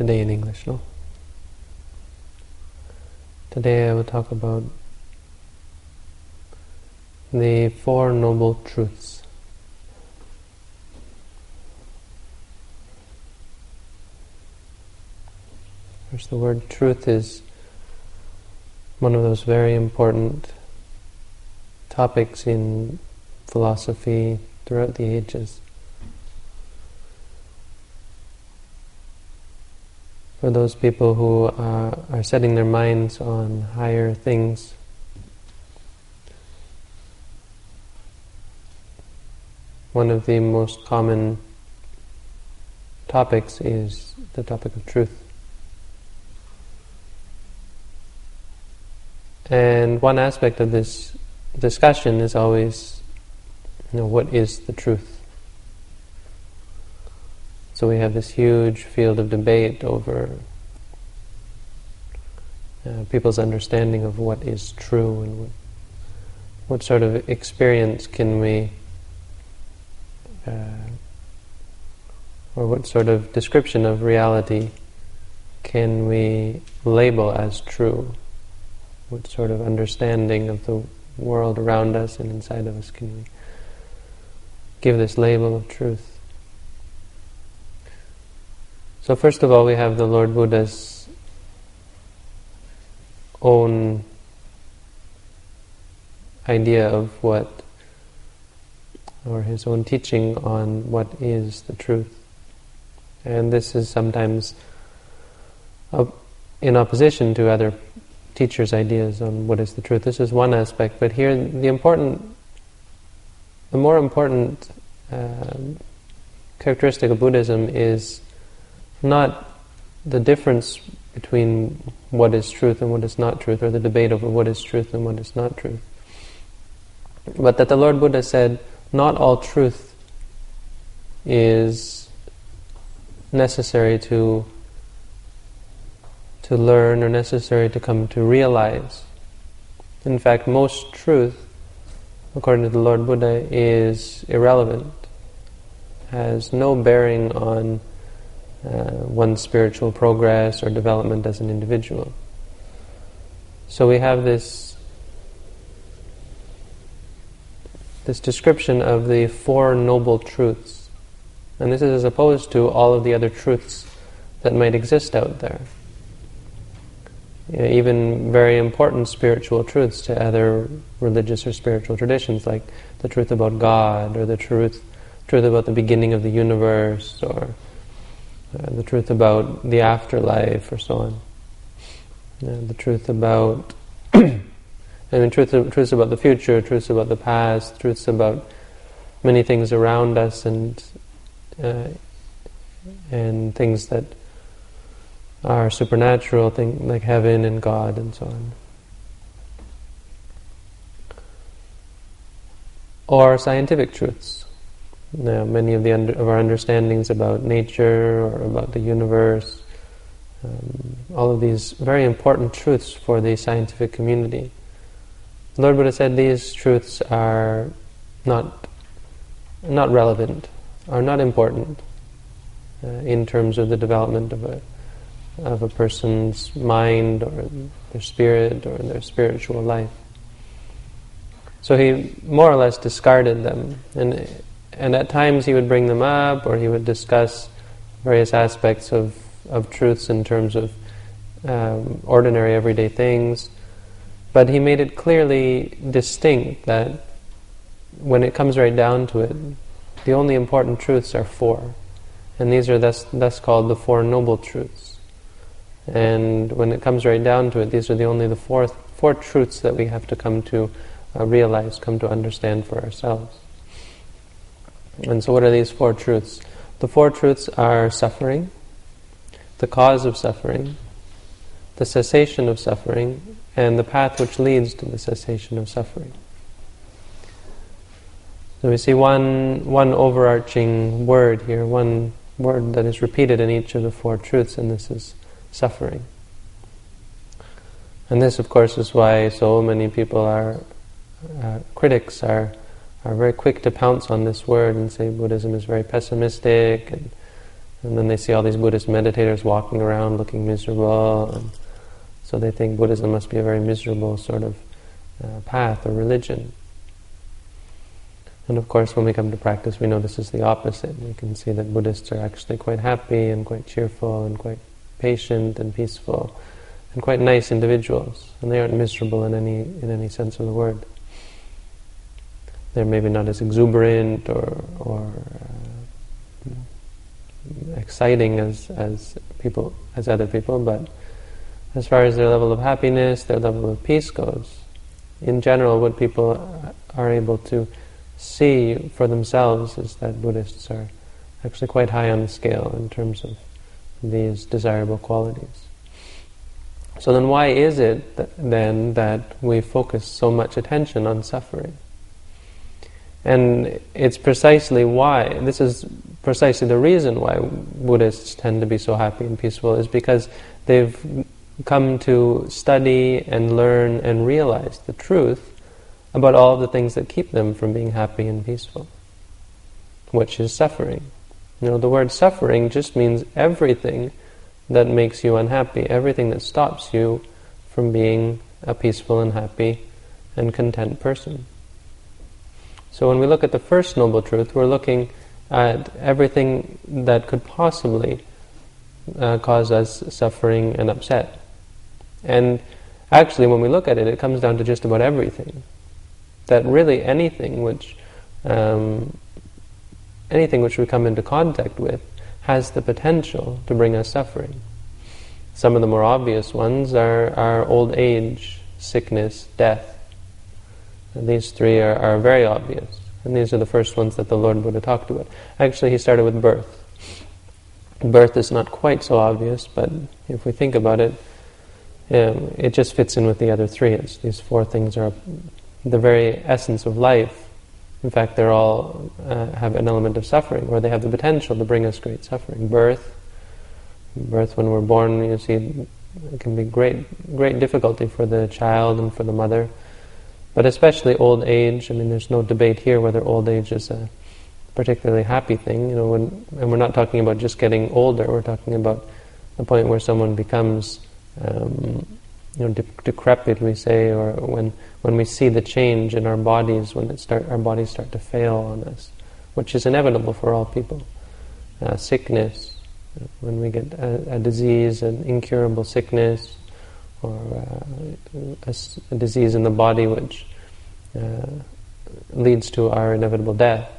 today in English, no? Today I will talk about the Four Noble Truths. First, the word truth is one of those very important topics in philosophy throughout the ages. For those people who uh, are setting their minds on higher things, one of the most common topics is the topic of truth. And one aspect of this discussion is always, you know, what is the truth? So we have this huge field of debate over uh, people's understanding of what is true and what, what sort of experience can we, uh, or what sort of description of reality can we label as true what sort of understanding of the world around us and inside of us can we give this label of truth? So first of all, we have the Lord Buddha's own idea of what, or his own teaching on what is the truth. And this is sometimes in opposition to other teacher's ideas on what is the truth. This is one aspect, but here the important, the more important uh, characteristic of Buddhism is not the difference between what is truth and what is not truth, or the debate over what is truth and what is not truth, but that the Lord Buddha said, not all truth is necessary to to learn or necessary to come to realize. In fact, most truth, according to the Lord Buddha, is irrelevant, has no bearing on uh, one's spiritual progress or development as an individual. So we have this this description of the Four Noble Truths. And this is as opposed to all of the other truths that might exist out there you know, even very important spiritual truths to other religious or spiritual traditions, like the truth about God, or the truth truth about the beginning of the universe, or uh, the truth about the afterlife, or so on. the truth about, I mean, truth, truths about the future, truths about the past, truths about many things around us, and uh, and things that are supernatural, things like heaven and God and so on. Or scientific truths. Now, many of, the under, of our understandings about nature or about the universe, um, all of these very important truths for the scientific community. Lord Buddha said these truths are not not relevant, are not important uh, in terms of the development of a of a person's mind or their spirit or their spiritual life. So he more or less discarded them, and and at times he would bring them up, or he would discuss various aspects of of truths in terms of um, ordinary everyday things. But he made it clearly distinct that when it comes right down to it, the only important truths are four, and these are thus thus called the Four Noble Truths. And when it comes right down to it, these are the only the four, four truths that we have to come to uh, realize, come to understand for ourselves. And so, what are these four truths? The four truths are suffering, the cause of suffering, the cessation of suffering, and the path which leads to the cessation of suffering. So we see one, one overarching word here, one word that is repeated in each of the four truths, and this is suffering. And this, of course, is why so many people are, uh, critics are, are very quick to pounce on this word and say Buddhism is very pessimistic and And then they see all these Buddhist meditators walking around looking miserable, and so they think Buddhism must be a very miserable sort of uh, path or religion. And of course, when we come to practice, we know this is the opposite. We can see that Buddhists are actually quite happy and quite cheerful and quite patient and peaceful and quite nice individuals, and they aren't miserable in any in any sense of the word. They're maybe not as exuberant or or uh, exciting as as people as other people, but as far as their level of happiness, their level of peace goes, in general, what people are able to see for themselves is that Buddhists are actually quite high on the scale in terms of these desirable qualities. So then why is it that, then that we focus so much attention on suffering? And it's precisely why, this is precisely the reason why Buddhists tend to be so happy and peaceful, is because they've come to study and learn and realize the truth about all the things that keep them from being happy and peaceful, which is suffering. You know, the word suffering just means everything that makes you unhappy, everything that stops you from being a peaceful and happy and content person. So when we look at the first noble truth, we're looking at everything that could possibly uh, cause us suffering and upset. And actually, when we look at it, it comes down to just about everything that really anything which um, anything which we come into contact with has the potential to bring us suffering. Some of the more obvious ones are, are old age, sickness, death. These three are, are very obvious. And these are the first ones that the Lord Buddha talked about. Actually, he started with birth. Birth is not quite so obvious, but if we think about it, um, it just fits in with the other three. It's, these four things are the very essence of life. In fact, they're all uh, have an element of suffering, or they have the potential to bring us great suffering. Birth, birth when we're born, you see, it can be great, great difficulty for the child and for the mother, but especially old age. I mean, there's no debate here whether old age is a particularly happy thing. You know, when, and we're not talking about just getting older. We're talking about the point where someone becomes um, you know, de- decrepit, we say, or when, when we see the change in our bodies, when it start, our bodies start to fail on us, which is inevitable for all people. Uh, sickness, when we get a, a, disease, an incurable sickness, or uh, a, a, disease in the body which leads to our inevitable death.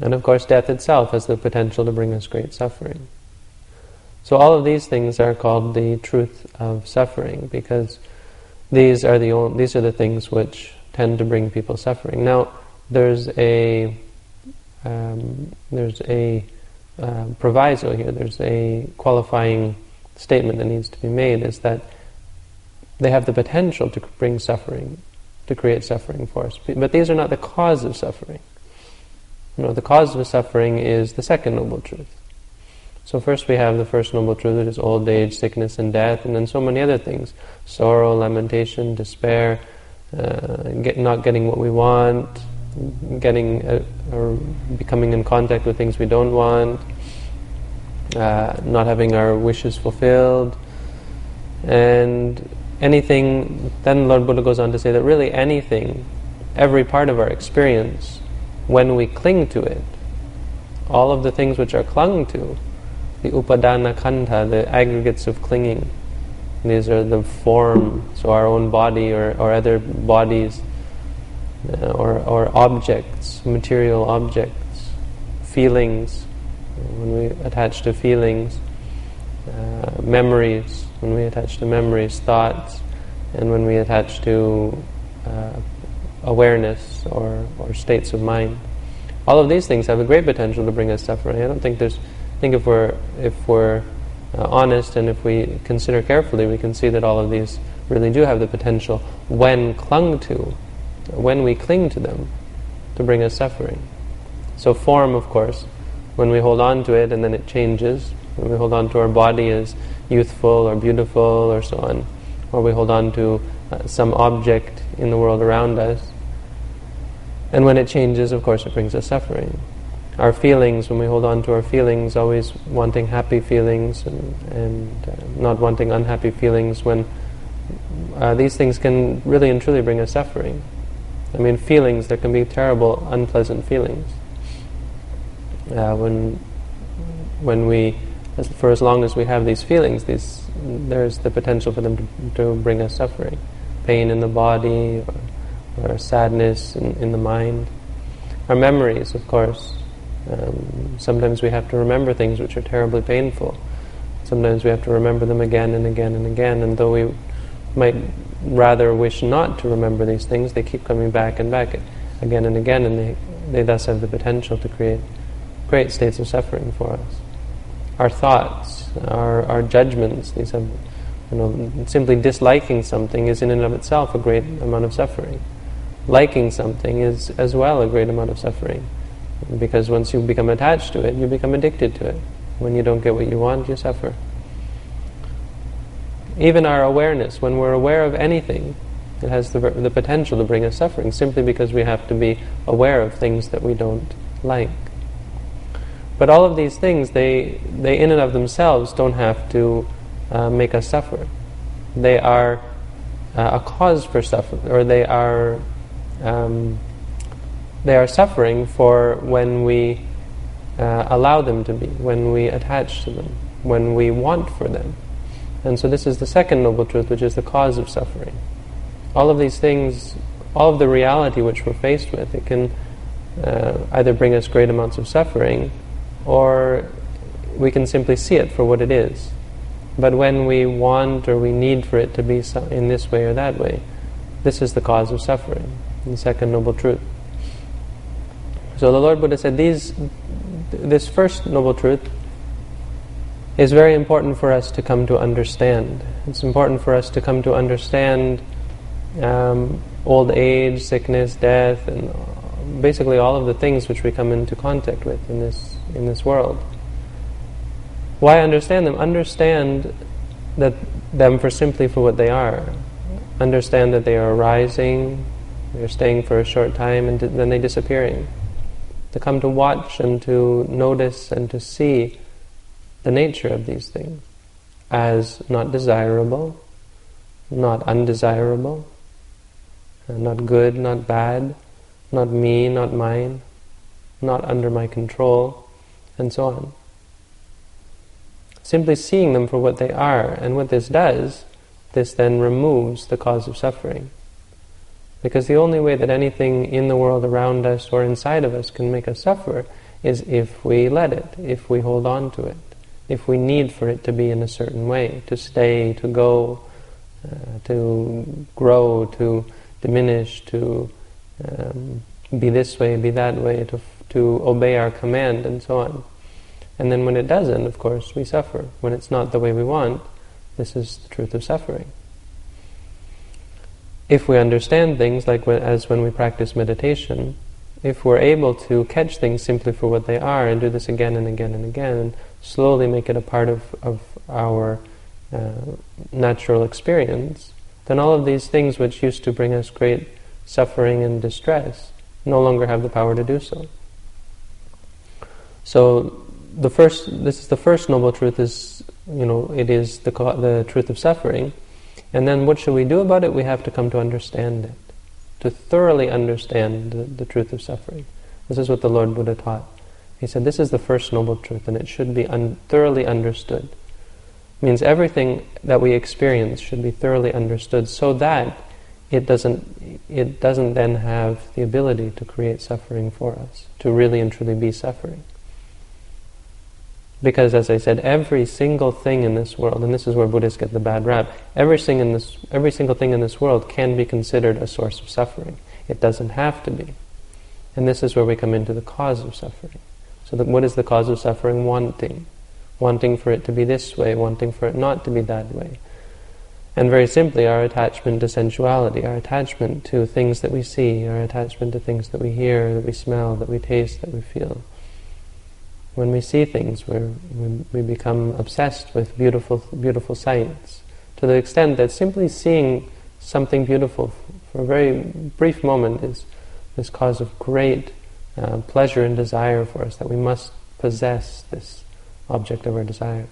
And of course, death itself has the potential to bring us great suffering. So all of these things are called the truth of suffering because these are the only, these are the things which tend to bring people suffering. Now, there's a um, there's a uh, proviso here. There's a qualifying statement that needs to be made: is that they have the potential to bring suffering, to create suffering for us. But these are not the cause of suffering. You know, the cause of suffering is the second noble truth. So first we have the first noble truth, which is old age, sickness, and death, and then so many other things: sorrow, lamentation, despair, uh, get, not getting what we want, getting uh, or becoming in contact with things we don't want, uh, not having our wishes fulfilled, and anything. Then Lord Buddha goes on to say that really anything, every part of our experience, when we cling to it, all of the things which are clung to the upadana khandha, the aggregates of clinging. These are the form, so our own body or, or other bodies, uh, or, or objects, material objects, feelings, when we attach to feelings, uh, memories, when we attach to memories, thoughts, and when we attach to uh, awareness or, or states of mind. All of these things have a great potential to bring us suffering. I don't think there's I think if we're if we're uh, honest and if we consider carefully, we can see that all of these really do have the potential, when clung to, when we cling to them, to bring us suffering. So form, of course, when we hold on to it and then it changes, we hold on to our body as youthful or beautiful or so on, or we hold on to uh, some object in the world around us, and when it changes, of course, it brings us suffering. our feelings, when we hold on to our feelings, always wanting happy feelings and, and uh, not wanting unhappy feelings, when uh, these things can really and truly bring us suffering. I mean, feelings, there can be terrible, unpleasant feelings. Uh, when, when we, as, for as long as we have these feelings, these, there's the potential for them to, to bring us suffering. Pain in the body, or, or sadness in, in the mind. Our memories, of course, um, sometimes we have to remember things which are terribly painful. Sometimes we have to remember them again and again and again, and though we might rather wish not to remember these things, they keep coming back and back again and again, and they, they thus have the potential to create great states of suffering for us. Our thoughts, our, our judgments, these have, you know, simply disliking something is in and of itself a great amount of suffering. Liking something is as well a great amount of suffering. Because once you become attached to it, you become addicted to it. When you don't get what you want, you suffer. Even our awareness, when we're aware of anything, it has the, the potential to bring us suffering simply because we have to be aware of things that we don't like. But all of these things, they, they in and of themselves don't have to uh, make us suffer. They are uh, a cause for suffering, or they are um, they are suffering for when we uh, allow them to be, when we attach to them, when we want for them. And so this is the second noble truth, which is the cause of suffering. All of these things, all of the reality which we're faced with, it can uh, either bring us great amounts of suffering, or we can simply see it for what it is. But when we want or we need for it to be in this way or that way, this is the cause of suffering, the second noble truth. So the Lord Buddha said, these, this first noble truth is very important for us to come to understand. It's important for us to come to understand um, old age, sickness, death, and basically all of the things which we come into contact with in this in this world. Why understand them? Understand that them for simply for what they are. Understand that they are arising, they're staying for a short time, and then they're disappearing to come to watch and to notice and to see the nature of these things as not desirable, not undesirable, not good, not bad, not me, not mine, not under my control, and so on. Simply seeing them for what they are, and what this does, this then removes the cause of suffering. Because the only way that anything in the world around us or inside of us can make us suffer is if we let it, if we hold on to it, if we need for it to be in a certain way, to stay, to go, uh, to grow, to diminish, to um, be this way, be that way, to, to obey our command, and so on. And then when it doesn't, of course, we suffer. When it's not the way we want, this is the truth of suffering if we understand things, like when, as when we practice meditation, if we're able to catch things simply for what they are and do this again and again and again, and slowly make it a part of, of our uh, natural experience, then all of these things which used to bring us great suffering and distress no longer have the power to do so. So the first, this is the first noble truth is, you know, it is the, the truth of suffering. And then what should we do about it? We have to come to understand it, to thoroughly understand the, the truth of suffering. This is what the Lord Buddha taught. He said, this is the first noble truth, and it should be un- thoroughly understood. It means everything that we experience should be thoroughly understood so that it doesn't, it doesn't then have the ability to create suffering for us, to really and truly be suffering. Because, as I said, every single thing in this world, and this is where Buddhists get the bad rap, every, in this, every single thing in this world can be considered a source of suffering. It doesn't have to be. And this is where we come into the cause of suffering. So, what is the cause of suffering? Wanting. Wanting for it to be this way, wanting for it not to be that way. And very simply, our attachment to sensuality, our attachment to things that we see, our attachment to things that we hear, that we smell, that we taste, that we feel when we see things, we we become obsessed with beautiful, beautiful sights to the extent that simply seeing something beautiful for a very brief moment is this cause of great uh, pleasure and desire for us, that we must possess this object of our desire.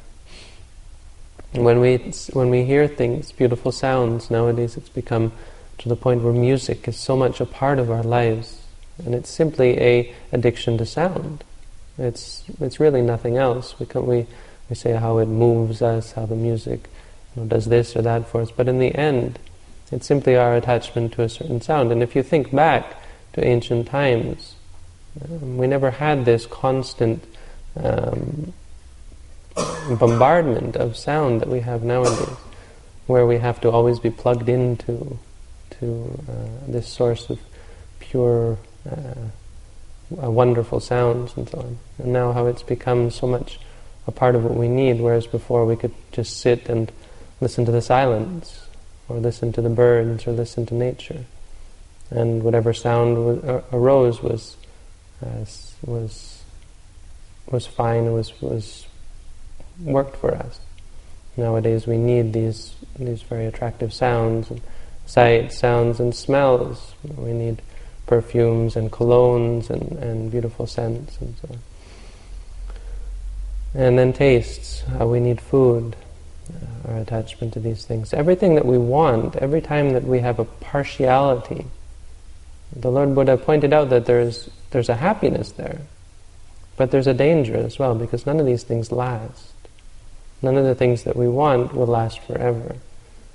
when we, when we hear things, beautiful sounds, nowadays it's become to the point where music is so much a part of our lives, and it's simply a addiction to sound. It's, it's really nothing else. We, can, we, we say how it moves us, how the music you know, does this or that for us, but in the end, it's simply our attachment to a certain sound. And if you think back to ancient times, um, we never had this constant um, bombardment of sound that we have nowadays, where we have to always be plugged into to uh, this source of pure, uh, uh, wonderful sounds and so on. And now how it's become so much a part of what we need, whereas before we could just sit and listen to the silence, or listen to the birds, or listen to nature, and whatever sound arose was uh, was was fine, was was worked for us. Nowadays, we need these these very attractive sounds and sights, sounds, and smells. We need perfumes and colognes and, and beautiful scents and so on. And then tastes. Uh, we need food. Uh, our attachment to these things. Everything that we want, every time that we have a partiality, the Lord Buddha pointed out that there's there's a happiness there, but there's a danger as well because none of these things last. None of the things that we want will last forever.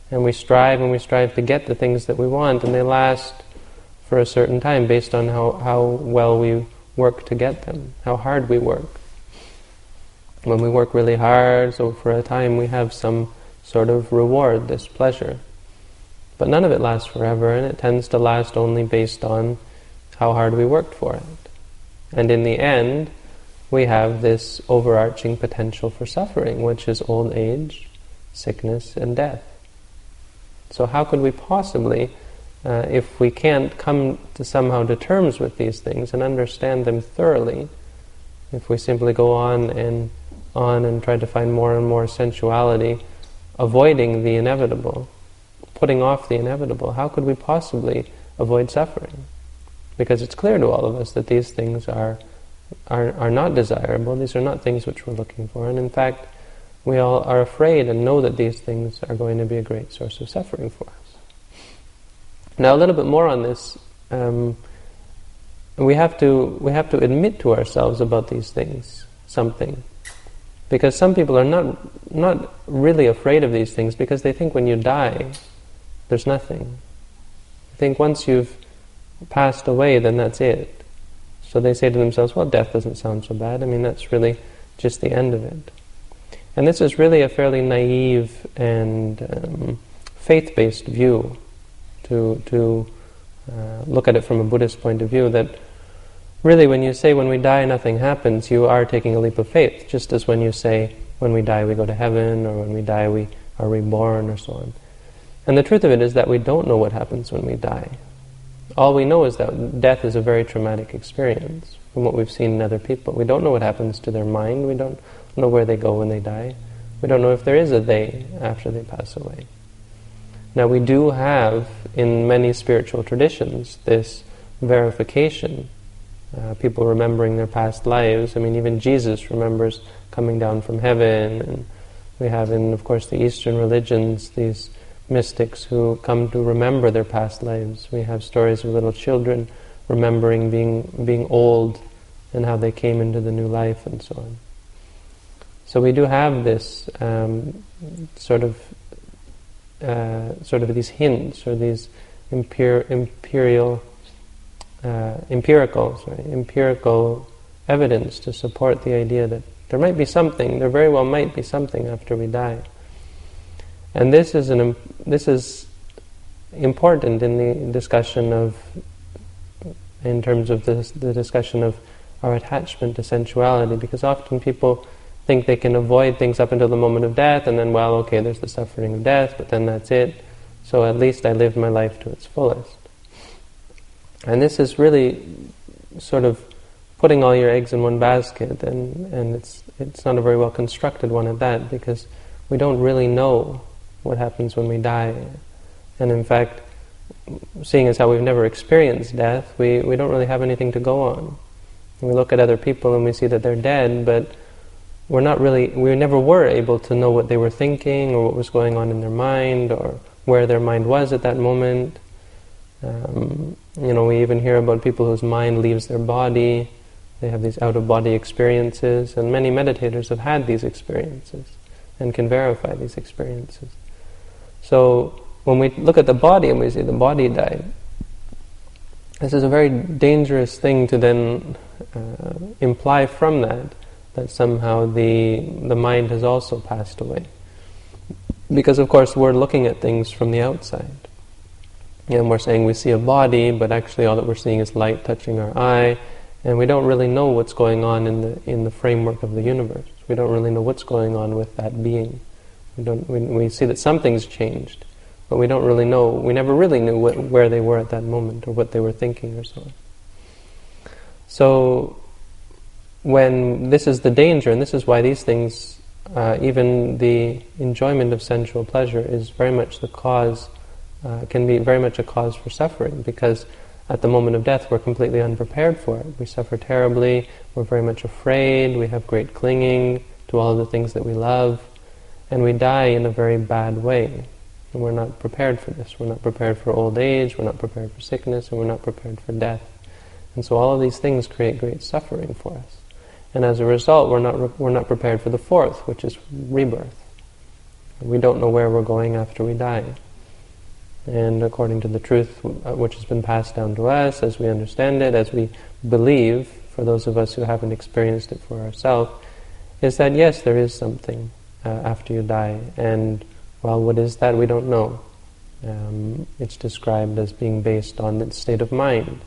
And we strive and we strive to get the things that we want, and they last for a certain time based on how, how well we work to get them, how hard we work. When we work really hard, so for a time we have some sort of reward, this pleasure. But none of it lasts forever, and it tends to last only based on how hard we worked for it. And in the end, we have this overarching potential for suffering, which is old age, sickness, and death. So, how could we possibly, uh, if we can't come to somehow to terms with these things and understand them thoroughly, if we simply go on and on and try to find more and more sensuality, avoiding the inevitable, putting off the inevitable, how could we possibly avoid suffering? Because it's clear to all of us that these things are are, are not desirable. These are not things which we're looking for. And in fact, we all are afraid and know that these things are going to be a great source of suffering for us. Now, a little bit more on this. Um, we have to we have to admit to ourselves about these things something, because some people are not not really afraid of these things because they think when you die, there's nothing. They think once you've passed away, then that's it. So they say to themselves, well, death doesn't sound so bad. I mean, that's really just the end of it. And this is really a fairly naive and um, faith-based view to, to uh, look at it from a Buddhist point of view that really when you say when we die nothing happens, you are taking a leap of faith, just as when you say when we die we go to heaven or when we die we are reborn or so on. And the truth of it is that we don't know what happens when we die. All we know is that death is a very traumatic experience from what we've seen in other people. We don't know what happens to their mind. We don't know where they go when they die. We don't know if there is a they after they pass away. Now, we do have, in many spiritual traditions, this verification. Uh, people remembering their past lives. I mean, even Jesus remembers coming down from heaven. And we have, in, of course, the Eastern religions, these mystics who come to remember their past lives. We have stories of little children remembering being being old and how they came into the new life and so on. So we do have this um, sort of uh, sort of these hints or these imper- imperial uh, empirical sorry, empirical evidence to support the idea that there might be something. There very well might be something after we die. And this is, an, this is important in the discussion of, in terms of the, the discussion of our attachment to sensuality, because often people think they can avoid things up until the moment of death, and then, well, okay, there's the suffering of death, but then that's it. So at least I lived my life to its fullest. And this is really sort of putting all your eggs in one basket, and, and it's, it's not a very well constructed one at that, because we don't really know what happens when we die. And in fact, seeing as how we've never experienced death, we, we don't really have anything to go on. we look at other people and we see that they're dead, but we're not really, we never were able to know what they were thinking or what was going on in their mind or where their mind was at that moment. Um, you know, we even hear about people whose mind leaves their body. They have these out-of-body experiences, and many meditators have had these experiences and can verify these experiences. So when we look at the body and we see the body died, this is a very dangerous thing to then uh, imply from that that somehow the the mind has also passed away. Because of course we're looking at things from the outside. And we're saying we see a body, but actually all that we're seeing is light touching our eye, and we don't really know what's going on in the in the framework of the universe. We don't really know what's going on with that being. We don't. We, we see that something's changed, but we don't really know. We never really knew what, where they were at that moment or what they were thinking or so on. So, when this is the danger, and this is why these things, uh, even the enjoyment of sensual pleasure, is very much the cause uh, can be very much a cause for suffering because at the moment of death we're completely unprepared for it. We suffer terribly, we're very much afraid, we have great clinging to all of the things that we love, and we die in a very bad way. And we're not prepared for this. We're not prepared for old age, we're not prepared for sickness, and we're not prepared for death. And so all of these things create great suffering for us. And as a result, we're not, re- we're not prepared for the fourth, which is rebirth. We don't know where we're going after we die and according to the truth uh, which has been passed down to us as we understand it, as we believe, for those of us who haven't experienced it for ourselves, is that yes, there is something uh, after you die, and well, what is that? We don't know. Um, it's described as being based on the state of mind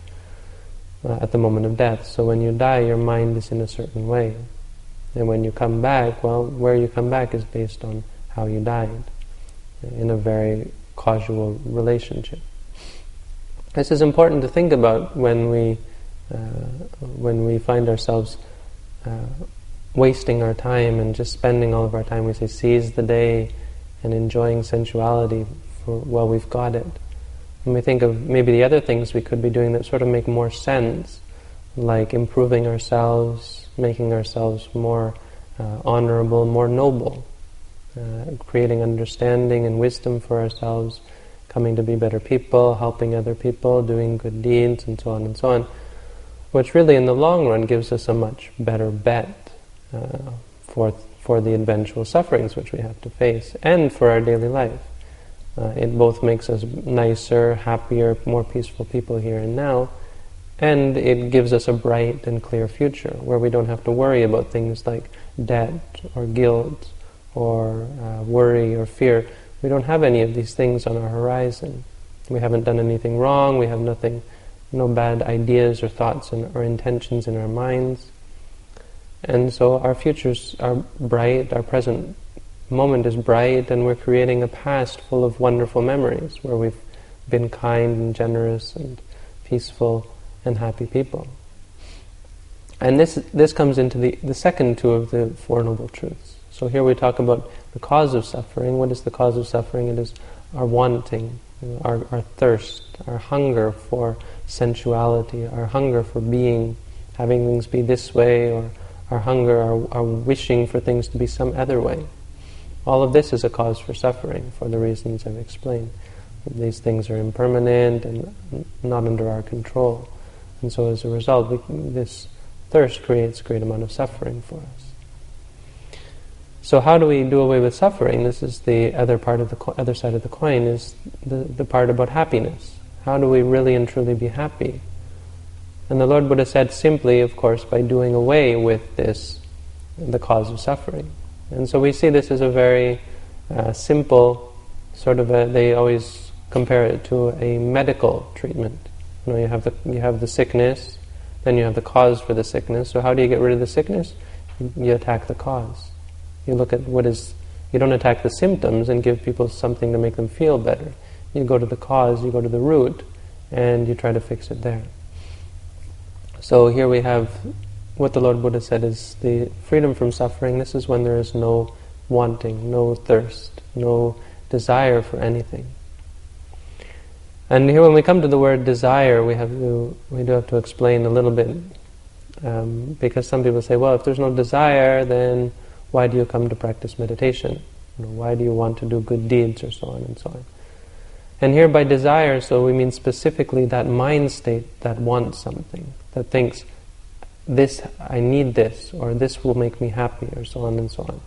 uh, at the moment of death. So when you die, your mind is in a certain way. And when you come back, well, where you come back is based on how you died in a very causal relationship. This is important to think about when we uh, when we find ourselves uh, wasting our time and just spending all of our time. We say seize the day and enjoying sensuality for while we've got it. And we think of maybe the other things we could be doing that sort of make more sense, like improving ourselves, making ourselves more uh, honorable, more noble uh, creating understanding and wisdom for ourselves, coming to be better people, helping other people, doing good deeds, and so on and so on, which really in the long run gives us a much better bet uh, for, for the eventual sufferings which we have to face and for our daily life. Uh, it both makes us nicer, happier, more peaceful people here and now, and it gives us a bright and clear future where we don't have to worry about things like debt or guilt or uh, worry or fear. We don't have any of these things on our horizon. We haven't done anything wrong. We have nothing, no bad ideas or thoughts and, or intentions in our minds. And so our futures are bright, our present moment is bright, and we're creating a past full of wonderful memories where we've been kind and generous and peaceful and happy people. And this, this comes into the, the second two of the Four Noble Truths. So here we talk about the cause of suffering. What is the cause of suffering? It is our wanting, our, our thirst, our hunger for sensuality, our hunger for being, having things be this way, or our hunger, our, our wishing for things to be some other way. All of this is a cause for suffering for the reasons I've explained. These things are impermanent and not under our control. And so as a result, we, this thirst creates a great amount of suffering for us. So how do we do away with suffering? This is the other part of the co- other side of the coin is the, the part about happiness. How do we really and truly be happy? And the Lord Buddha said simply, of course, by doing away with this, the cause of suffering. And so we see this as a very uh, simple sort of a, they always compare it to a medical treatment. You know, you have the, you have the sickness, then you have the cause for the sickness. So how do you get rid of the sickness? You attack the cause. You look at what is, you don't attack the symptoms and give people something to make them feel better. You go to the cause, you go to the root, and you try to fix it there. So here we have what the Lord Buddha said is the freedom from suffering. This is when there is no wanting, no thirst, no desire for anything. And here, when we come to the word desire, we have to we do have to explain a little bit Um, because some people say, well, if there's no desire, then why do you come to practice meditation? You know, why do you want to do good deeds, or so on and so on? And here, by desire, so we mean specifically that mind state that wants something, that thinks, this, I need this, or this will make me happy, or so on and so on.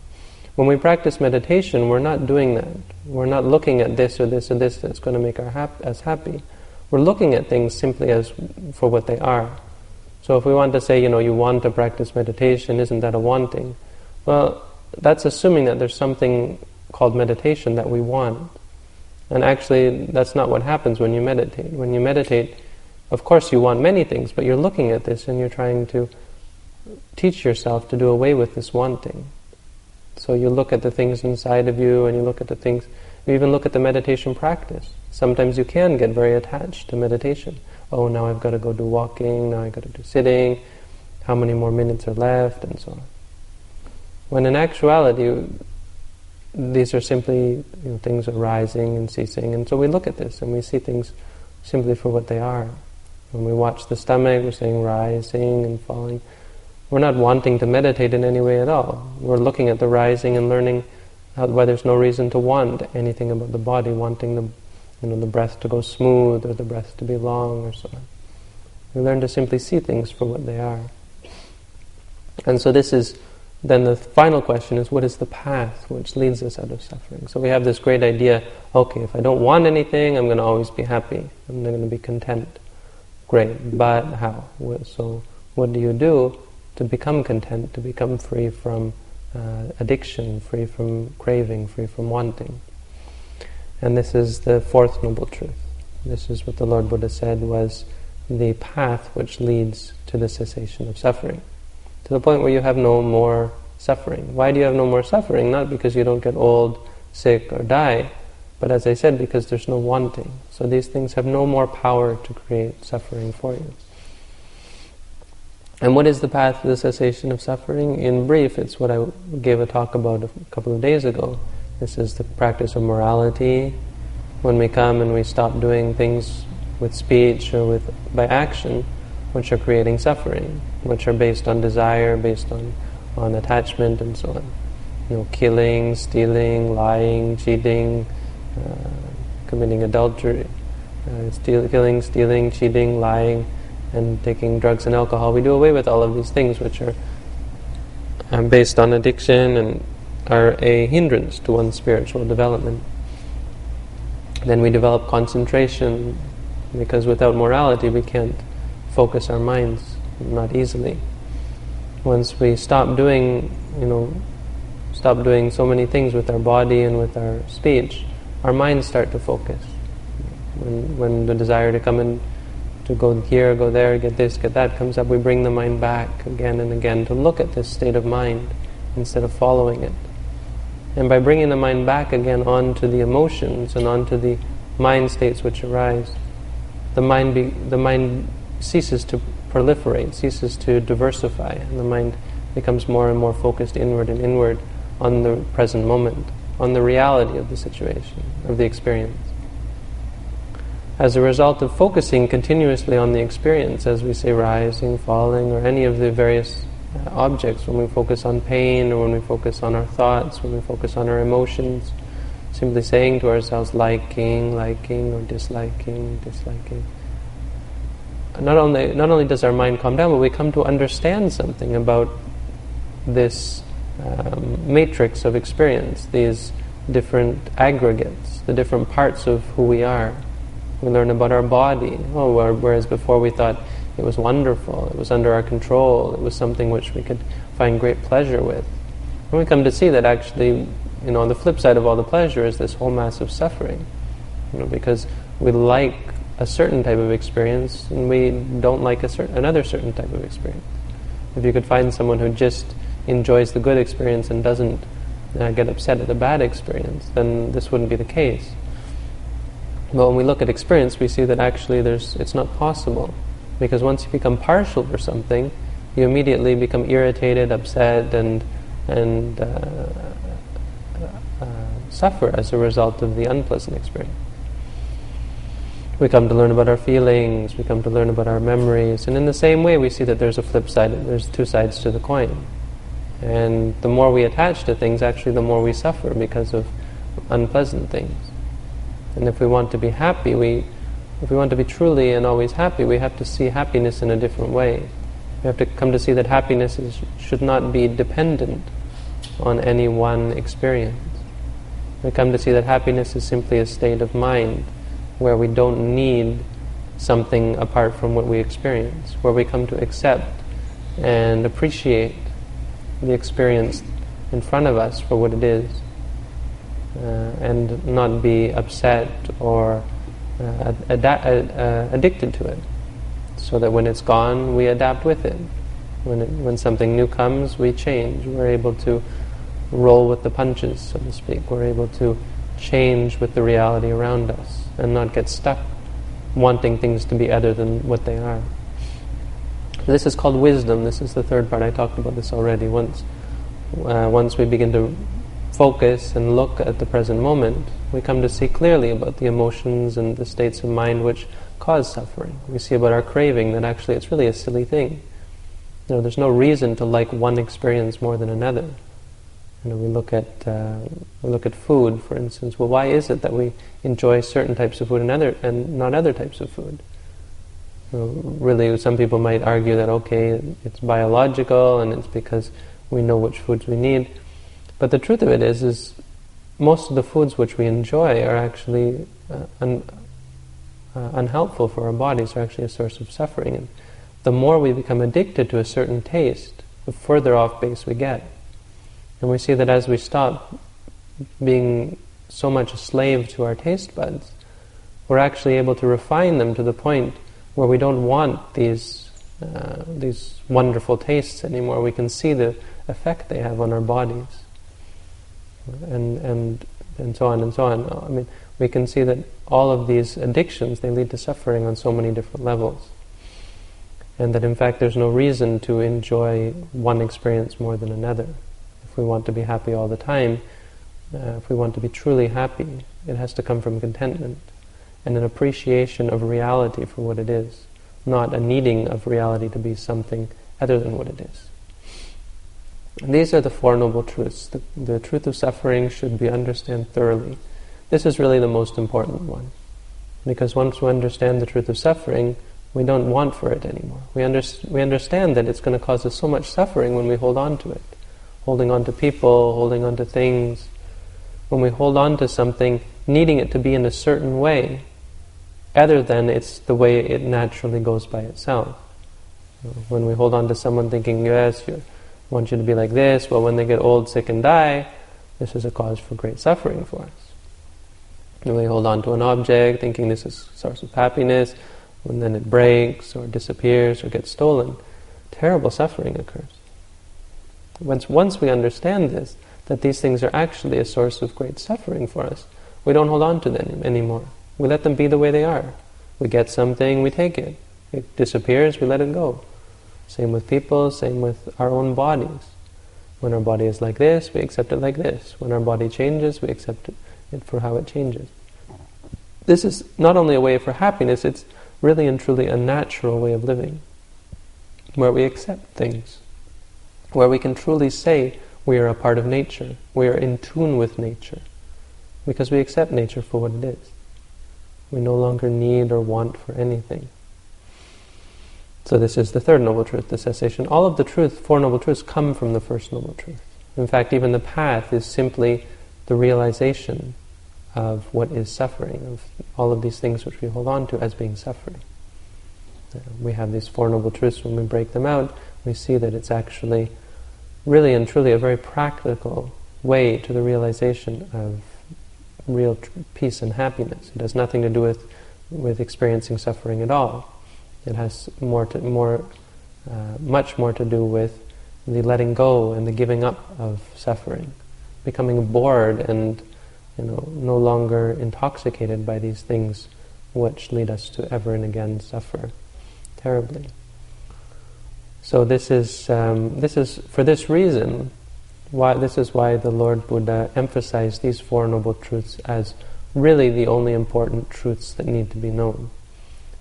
When we practice meditation, we're not doing that. We're not looking at this or this or this that's going to make our hap- us happy. We're looking at things simply as for what they are. So if we want to say, you know, you want to practice meditation, isn't that a wanting? Well, that's assuming that there's something called meditation that we want. And actually, that's not what happens when you meditate. When you meditate, of course, you want many things, but you're looking at this and you're trying to teach yourself to do away with this wanting. So you look at the things inside of you and you look at the things, you even look at the meditation practice. Sometimes you can get very attached to meditation. Oh, now I've got to go do walking, now I've got to do sitting, how many more minutes are left, and so on. When in actuality, these are simply you know, things arising and ceasing. And so we look at this and we see things simply for what they are. When we watch the stomach, we're saying rising and falling. We're not wanting to meditate in any way at all. We're looking at the rising and learning why there's no reason to want anything about the body, wanting the, you know, the breath to go smooth or the breath to be long or so on. We learn to simply see things for what they are. And so this is then the final question is what is the path which leads us out of suffering? So we have this great idea okay, if I don't want anything, I'm going to always be happy, I'm going to be content. Great, but how? So what do you do to become content, to become free from uh, addiction, free from craving, free from wanting? And this is the fourth noble truth. This is what the Lord Buddha said was the path which leads to the cessation of suffering to the point where you have no more suffering. Why do you have no more suffering? Not because you don't get old, sick, or die, but as I said, because there's no wanting. So these things have no more power to create suffering for you. And what is the path to the cessation of suffering? In brief, it's what I gave a talk about a couple of days ago. This is the practice of morality. When we come and we stop doing things with speech or with by action, which are creating suffering, which are based on desire, based on, on attachment, and so on. You know, killing, stealing, lying, cheating, committing adultery, uh, steal, killing, stealing, cheating, lying, and taking drugs and alcohol. We do away with all of these things which are um, based on addiction and are a hindrance to one's spiritual development. Then we develop concentration because without morality we can't focus our minds not easily. Once we stop doing, you know, stop doing so many things with our body and with our speech, our minds start to focus. When, when the desire to come in, to go here, go there, get this, get that comes up, we bring the mind back again and again to look at this state of mind instead of following it. And by bringing the mind back again onto the emotions and onto the mind states which arise, the mind, be, the mind ceases to proliferate, ceases to diversify, and the mind becomes more and more focused inward and inward on the present moment, on the reality of the situation, of the experience. As a result of focusing continuously on the experience, as we say rising, falling, or any of the various uh, objects, when we focus on pain, or when we focus on our thoughts, when we focus on our emotions, simply saying to ourselves, liking, liking, or disliking, disliking not only not only does our mind calm down, but we come to understand something about this um, matrix of experience, these different aggregates, the different parts of who we are. We learn about our body. Oh, whereas before we thought it was wonderful, it was under our control, it was something which we could find great pleasure with. And we come to see that actually, you know, on the flip side of all the pleasure is this whole mass of suffering. You know, because we like a certain type of experience and we don't like a certain, another certain type of experience. If you could find someone who just enjoys the good experience and doesn't uh, get upset at the bad experience, then this wouldn't be the case. But when we look at experience, we see that actually there's, it's not possible. Because once you become partial for something, you immediately become irritated, upset, and, and uh, uh, suffer as a result of the unpleasant experience. We come to learn about our feelings, we come to learn about our memories, and in the same way we see that there's a flip side, there's two sides to the coin. And the more we attach to things, actually the more we suffer because of unpleasant things. And if we want to be happy, we, if we want to be truly and always happy, we have to see happiness in a different way. We have to come to see that happiness is, should not be dependent on any one experience. We come to see that happiness is simply a state of mind where we don't need something apart from what we experience, where we come to accept and appreciate the experience in front of us for what it is, uh, and not be upset or uh, ad- uh, addicted to it, so that when it's gone, we adapt with it. When, it, when something new comes, we change. We're able to roll with the punches, so to speak. We're able to change with the reality around us and not get stuck wanting things to be other than what they are. This is called wisdom. This is the third part. I talked about this already. Once, uh, once we begin to focus and look at the present moment, we come to see clearly about the emotions and the states of mind which cause suffering. We see about our craving that actually it's really a silly thing. You know, there's no reason to like one experience more than another. You know, we look at uh, we look at food, for instance. Well, why is it that we enjoy certain types of food and other and not other types of food? Really, some people might argue that okay, it's biological and it's because we know which foods we need. But the truth of it is, is most of the foods which we enjoy are actually uh, un, uh, unhelpful for our bodies. Are actually a source of suffering. And the more we become addicted to a certain taste, the further off base we get. And we see that as we stop being so much a slave to our taste buds, we're actually able to refine them to the point where we don't want these uh, these wonderful tastes anymore. We can see the effect they have on our bodies, and and and so on and so on. I mean, we can see that all of these addictions they lead to suffering on so many different levels, and that in fact there's no reason to enjoy one experience more than another If we want to be happy all the time, uh, if we want to be truly happy, it has to come from contentment and an appreciation of reality for what it is, not a needing of reality to be something other than what it is. And these are the Four Noble Truths. The, the truth of suffering should be understood thoroughly. This is really the most important one. Because once we understand the truth of suffering, we don't want for it anymore. We, under, we understand that it's going to cause us so much suffering when we hold on to it holding on to people, holding on to things. When we hold on to something, needing it to be in a certain way, other than it's the way it naturally goes by itself. When we hold on to someone thinking, yes, I want you to be like this, well, when they get old, sick, and die, this is a cause for great suffering for us. When we hold on to an object thinking this is source of happiness, when then it breaks or disappears or gets stolen, terrible suffering occurs. Once, once we understand this, that these things are actually a source of great suffering for us, we don't hold on to them anymore. We let them be the way they are. We get something, we take it. It disappears, we let it go. Same with people, same with our own bodies. When our body is like this, we accept it like this. When our body changes, we accept it for how it changes. This is not only a way for happiness, it's really and truly a natural way of living, where we accept things where we can truly say we are a part of nature, we are in tune with nature, because we accept nature for what it is. We no longer need or want for anything. So this is the third noble truth, the cessation. All of the truth, four noble truths, come from the first noble truth. In fact, even the path is simply the realization of what is suffering, of all of these things which we hold on to as being suffering. Uh, we have these four noble truths when we break them out, we see that it's actually really and truly a very practical way to the realization of real tr- peace and happiness. It has nothing to do with, with experiencing suffering at all. It has more to, more, uh, much more to do with the letting go and the giving up of suffering, becoming bored and you know, no longer intoxicated by these things which lead us to ever and again suffer terribly. So this is um, this is for this reason why this is why the Lord Buddha emphasized these four noble truths as really the only important truths that need to be known.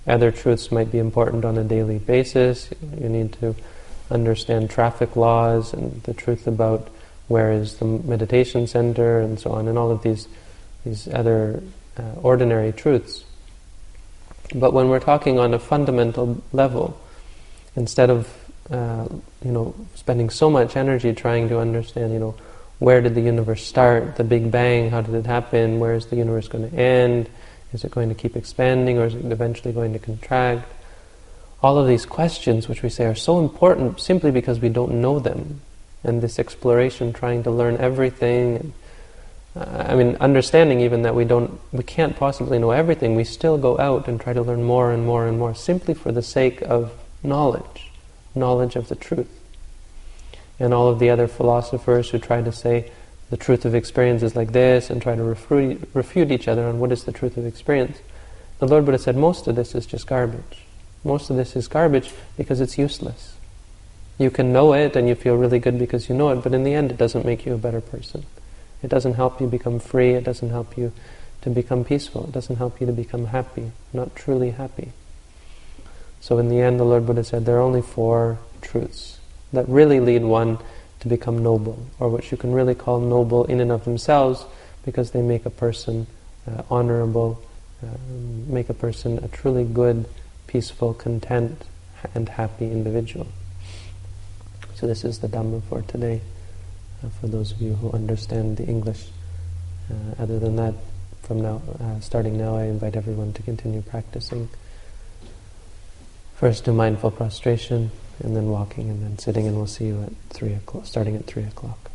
Other truths might be important on a daily basis. You need to understand traffic laws and the truth about where is the meditation center and so on, and all of these these other uh, ordinary truths. But when we're talking on a fundamental level, instead of uh, you know spending so much energy trying to understand, you know, where did the universe start, the Big Bang, how did it happen, where is the universe going to end, is it going to keep expanding or is it eventually going to contract? All of these questions, which we say are so important simply because we don't know them, and this exploration, trying to learn everything. And, uh, I mean, understanding even that we don't, we can't possibly know everything. We still go out and try to learn more and more and more, simply for the sake of knowledge, knowledge of the truth. And all of the other philosophers who try to say the truth of experience is like this and try to refute, refute each other on what is the truth of experience. The Lord Buddha said most of this is just garbage. Most of this is garbage because it's useless. You can know it and you feel really good because you know it, but in the end it doesn't make you a better person. It doesn't help you become free, it doesn't help you to become peaceful, it doesn't help you to become happy, not truly happy. So in the end the Lord Buddha said there are only four truths that really lead one to become noble, or what you can really call noble in and of themselves because they make a person uh, honorable, uh, make a person a truly good, peaceful, content, and happy individual. So this is the Dhamma for today, uh, for those of you who understand the English. Uh, other than that, from now, uh, starting now, I invite everyone to continue practicing. First do mindful prostration, and then walking, and then sitting, and we'll see you at three o'clock, starting at three o'clock.